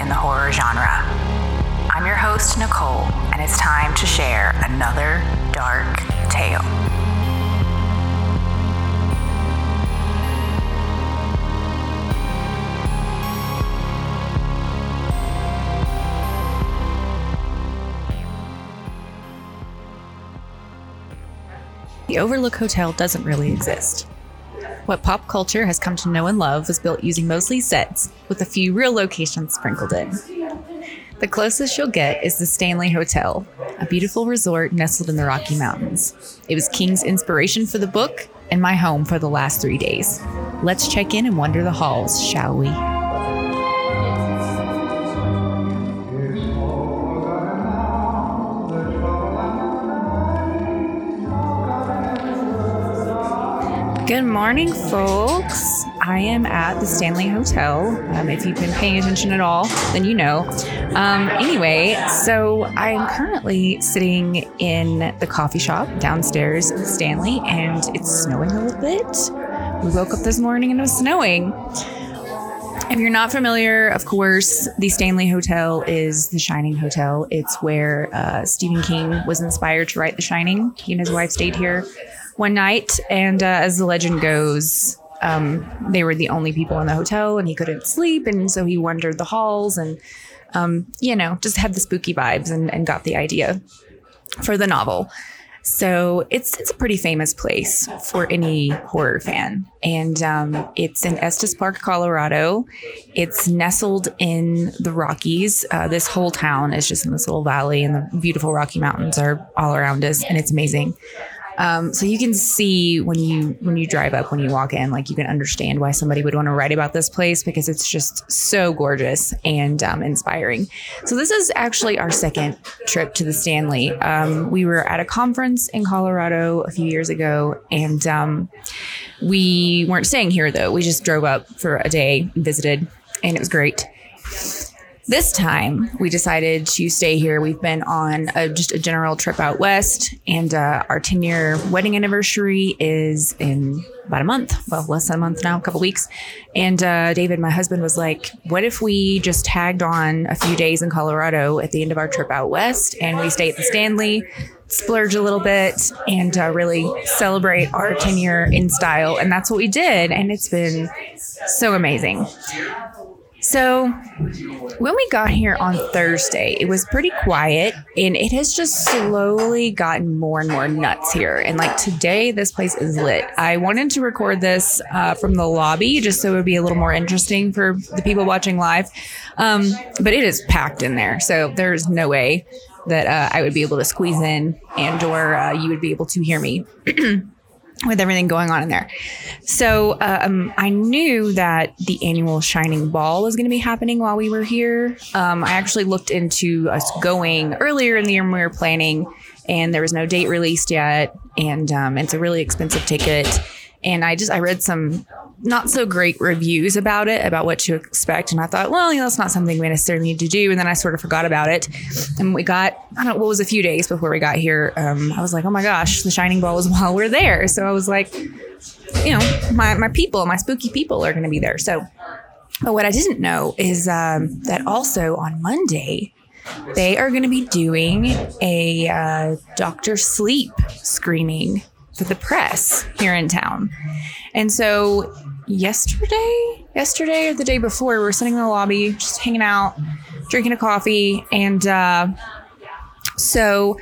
in the horror genre. I'm your host, Nicole, and it's time to share another dark tale. The Overlook Hotel doesn't really exist. What pop culture has come to know and love was built using mostly sets, with a few real locations sprinkled in. The closest you'll get is the Stanley Hotel, a beautiful resort nestled in the Rocky Mountains. It was King's inspiration for the book and my home for the last three days. Let's check in and wander the halls, shall we? Good morning, folks. I am at the Stanley Hotel. Um, if you've been paying attention at all, then you know. Um, anyway, so I am currently sitting in the coffee shop downstairs at Stanley, and it's snowing a little bit. We woke up this morning and it was snowing. If you're not familiar, of course, the Stanley Hotel is the Shining Hotel. It's where uh, Stephen King was inspired to write The Shining. He and his wife stayed here one night, and uh, as the legend goes, um, they were the only people in the hotel, and he couldn't sleep, and so he wandered the halls, and um, you know, just had the spooky vibes, and, and got the idea for the novel. So it's it's a pretty famous place for any horror fan, and um, it's in Estes Park, Colorado. It's nestled in the Rockies. Uh, this whole town is just in this little valley, and the beautiful Rocky Mountains are all around us, and it's amazing. Um, so you can see when you when you drive up when you walk in, like you can understand why somebody would want to write about this place because it's just so gorgeous and um, inspiring. So this is actually our second trip to the Stanley. Um, we were at a conference in Colorado a few years ago, and um, we weren't staying here though. We just drove up for a day, and visited, and it was great. This time, we decided to stay here. We've been on a, just a general trip out west, and uh, our 10 year wedding anniversary is in about a month. Well, less than a month now, a couple weeks. And uh, David, my husband, was like, What if we just tagged on a few days in Colorado at the end of our trip out west and we stay at the Stanley? splurge a little bit and uh, really celebrate our 10 year in style. And that's what we did. And it's been so amazing. So, when we got here on Thursday, it was pretty quiet and it has just slowly gotten more and more nuts here. And like today, this place is lit. I wanted to record this uh, from the lobby just so it would be a little more interesting for the people watching live. Um, but it is packed in there. So, there's no way that uh, I would be able to squeeze in and or uh, you would be able to hear me. with everything going on in there. So um, I knew that the annual Shining Ball was going to be happening while we were here. Um, I actually looked into us going earlier in the year when we were planning, and there was no date released yet, and um, it's a really expensive ticket. And I just I read some not so great reviews about it, about what to expect. And I thought, well, you know, it's not something we necessarily need to do. And then I sort of forgot about it. And we got, I don't know, what was a few days before we got here. Um, I was like, oh my gosh, the Shining Ball was while we're there. So I was like, you know, my, my people, my spooky people are going to be there. So, but what I didn't know is um, that also on Monday, they are going to be doing a uh, Doctor Sleep screening for the press here in town. And so yesterday, yesterday or the day before, we were sitting in the lobby, just hanging out, drinking a coffee, and uh, so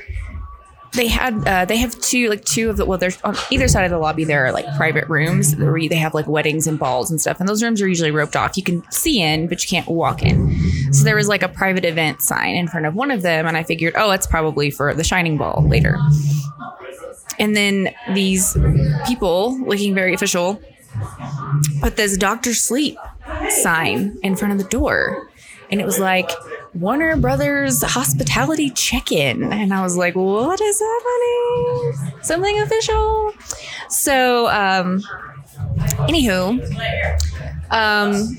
they had uh, they have two like two of the well there's on either side of the lobby there are like private rooms where they have like weddings and balls and stuff and those rooms are usually roped off. You can see in but you can't walk in. So there was like a private event sign in front of one of them and i figured oh it's probably for the shining ball later and then these people looking very official put this doctor sleep sign in front of the door. And it was like Warner Brothers hospitality check in. And I was like, what is happening? Something official. So, um, anywho, um,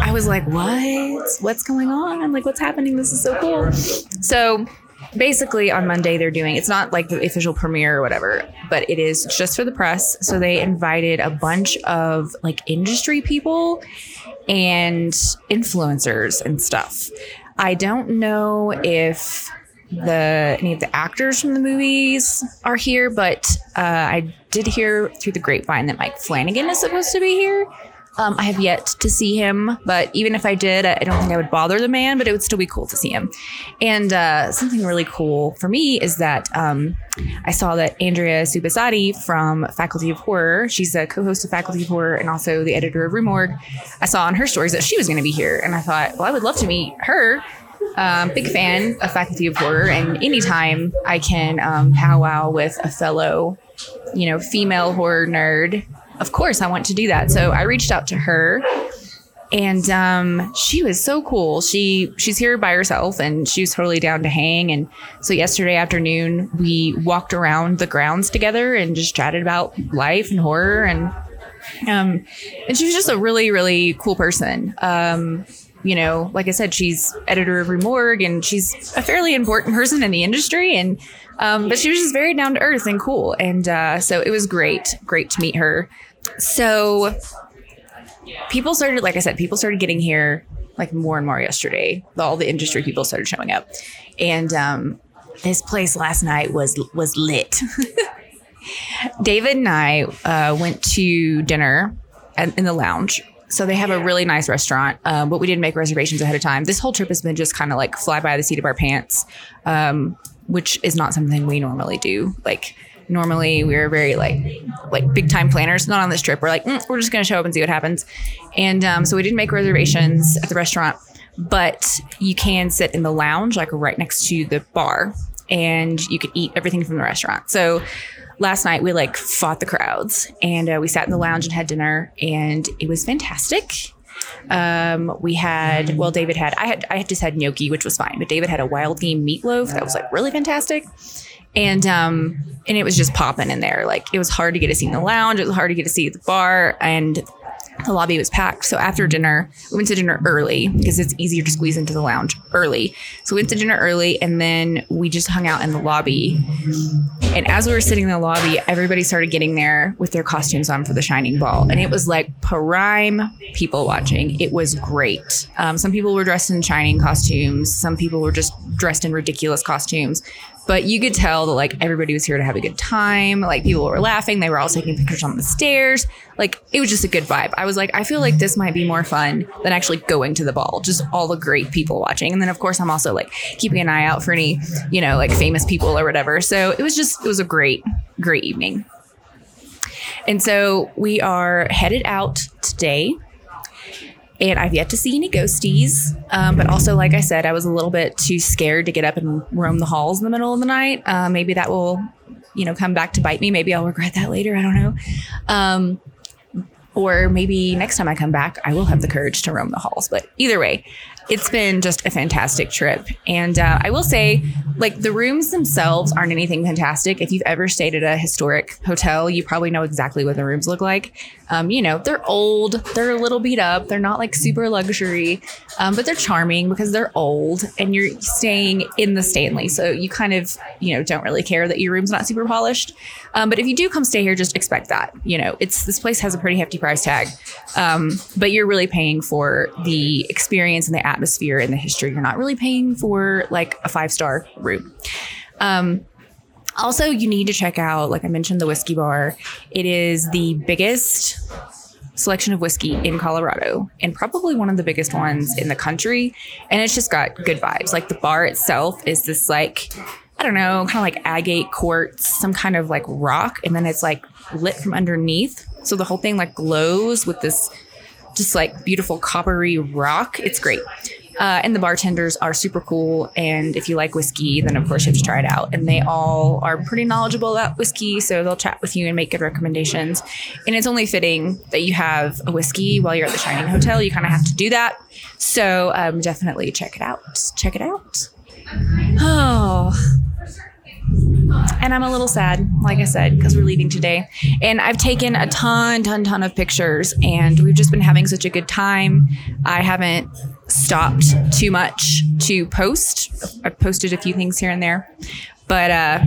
I was like, what? What's going on? I'm like, what's happening? This is so cool. So, basically on Monday they're doing it's not like the official premiere or whatever, but it is just for the press. So they invited a bunch of like industry people and influencers and stuff. I don't know if the any of the actors from the movies are here, but uh, I did hear through the grapevine that Mike Flanagan is supposed to be here. Um, I have yet to see him, but even if I did, I don't think I would bother the man, but it would still be cool to see him. And uh, something really cool for me is that um, I saw that Andrea Subissati from Faculty of Horror, she's a co host of Faculty of Horror and also the editor of Rue Morgue. I saw on her stories that she was going to be here. And I thought, well, I would love to meet her. Um, big fan of Faculty of Horror, and anytime I can um, powwow with a fellow, you know, female horror nerd of course I want to do that. So I reached out to her and um, she was so cool. She she's here by herself, and she was totally down to hang. And so yesterday afternoon, we walked around the grounds together and just chatted about life and horror, and um, and she was just a really really cool person. Um, you know, like I said, she's editor of Rue Morgue, and she's a fairly important person in the industry, and um, but she was just very down to earth and cool, and uh, so it was great, great to meet her so people started, like I said, people started getting here like more and more yesterday. All the industry people started showing up, and um, this place last night was was lit. David and I uh, went to dinner in the lounge. So they have a really nice restaurant, um, but we didn't make reservations ahead of time. This whole trip has been just kind of like fly by the seat of our pants, um, which is not something we normally do. Like normally we're very like like big time planners not on this trip we're like mm, we're just going to show up and see what happens and um, so we didn't make reservations at the restaurant but you can sit in the lounge like right next to the bar and you could eat everything from the restaurant so last night we like fought the crowds and uh, we sat in the lounge and had dinner and it was fantastic. Um, we had well david had i had i just had gnocchi which was fine but david had a wild game meatloaf that was like really fantastic. And um and it was just popping in there. Like it was hard to get a seat in the lounge. It was hard to get a seat at the bar and the lobby was packed. So after dinner we went to dinner early because it's easier to squeeze into the lounge early. So we went to dinner early and then we just hung out in the lobby and as we were sitting in the lobby everybody started getting there with their costumes on for the shining ball. And it was like prime people watching. It was great. Um, some people were dressed in shining costumes. Some people were just dressed in ridiculous costumes but you could tell that like everybody was here to have a good time. Like people were laughing. They were all taking pictures on the stairs. Like it was just a good vibe. I was like, I feel like this might be more fun than actually going to the ball. Just all the great people watching. And then of course I'm also like keeping an eye out for any, you know, like famous people or whatever. So it was just, it was a great, great evening. And so we are headed out today and I've yet to see any ghosties. Um, but also, like I said, I was a little bit too scared to get up and roam the halls in the middle of the night. Uh, maybe that will, you know, come back to bite me. Maybe I'll regret that later. I don't know. Um, or maybe next time I come back, I will have the courage to roam the halls. But either way, it's been just a fantastic trip. And uh, I will say, like, the rooms themselves aren't anything fantastic. If you've ever stayed at a historic hotel, you probably know exactly what the rooms look like. Um, you know, they're old, they're a little beat up, they're not like super luxury, um, but they're charming because they're old and you're staying in the Stanley. So you kind of, you know, don't really care that your room's not super polished. Um, but if you do come stay here, just expect that. You know, it's this place has a pretty hefty price tag, um, but you're really paying for the experience and the atmosphere and the history. You're not really paying for like a five star room. Um, also, you need to check out, like I mentioned, the whiskey bar. It is the biggest selection of whiskey in Colorado and probably one of the biggest ones in the country. And it's just got good vibes. Like the bar itself is this like, I don't know, kind of like agate quartz, some kind of like rock. And then it's like lit from underneath. So the whole thing like glows with this just like beautiful coppery rock. It's great. Uh, and the bartenders are super cool. And if you like whiskey, then of course you have to try it out. And they all are pretty knowledgeable about whiskey, so they'll chat with you and make good recommendations. And it's only fitting that you have a whiskey while you're at the Shining Hotel. You kind of have to do that. So um, definitely check it out. Check it out. Oh. And I'm a little sad, like I said, because we're leaving today. And I've taken a ton, ton, ton of pictures, and we've just been having such a good time. I haven't stopped too much to post. I've posted a few things here and there, but uh,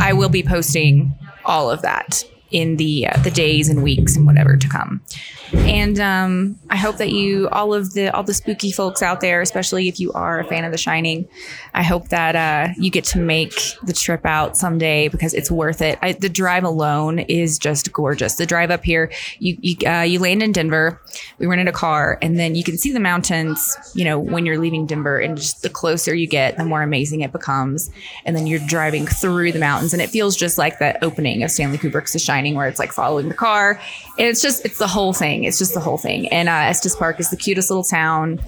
I will be posting all of that in the uh, the days and weeks and whatever to come. And um, I hope that you, all of the all the spooky folks out there, especially if you are a fan of The Shining, I hope that uh, you get to make the trip out someday because it's worth it. I, the drive alone is just gorgeous. The drive up here, you you, uh, you land in Denver. We rented a car, and then you can see the mountains. You know when you're leaving Denver, and just the closer you get, the more amazing it becomes. And then you're driving through the mountains, and it feels just like that opening of Stanley Kubrick's The Shining, where it's like following the car, and it's just it's the whole thing. It's just the whole thing. And uh, Estes Park is the cutest little town.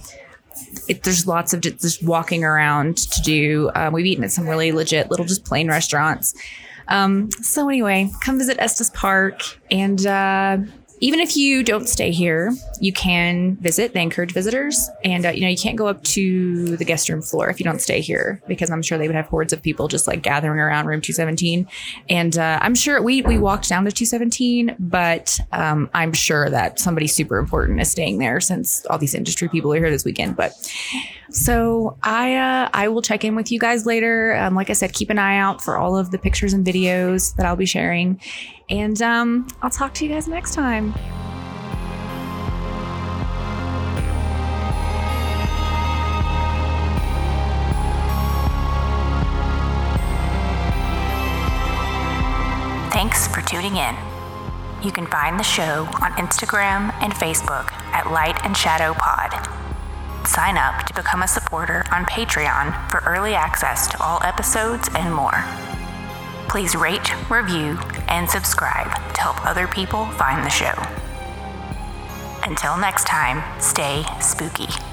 It, there's lots of just, walking around to do. Um, we've eaten at some really legit little just plain restaurants. Um, so anyway, come visit Estes Park and uh, even if you don't stay here, you can visit. They encourage visitors, and uh, you know you can't go up to the guest room floor if you don't stay here because I'm sure they would have hordes of people just like gathering around room 217. And uh, I'm sure we we walked down to 217, but um, I'm sure that somebody super important is staying there since all these industry people are here this weekend. But so I uh, I will check in with you guys later. Um, like I said, keep an eye out for all of the pictures and videos that I'll be sharing. And um, I'll talk to you guys next time. Thanks for tuning in. You can find the show on Instagram and Facebook at Light and Shadow Pod. Sign up to become a supporter on Patreon for early access to all episodes and more. Please rate, review, and subscribe to help other people find the show. Until next time, stay spooky.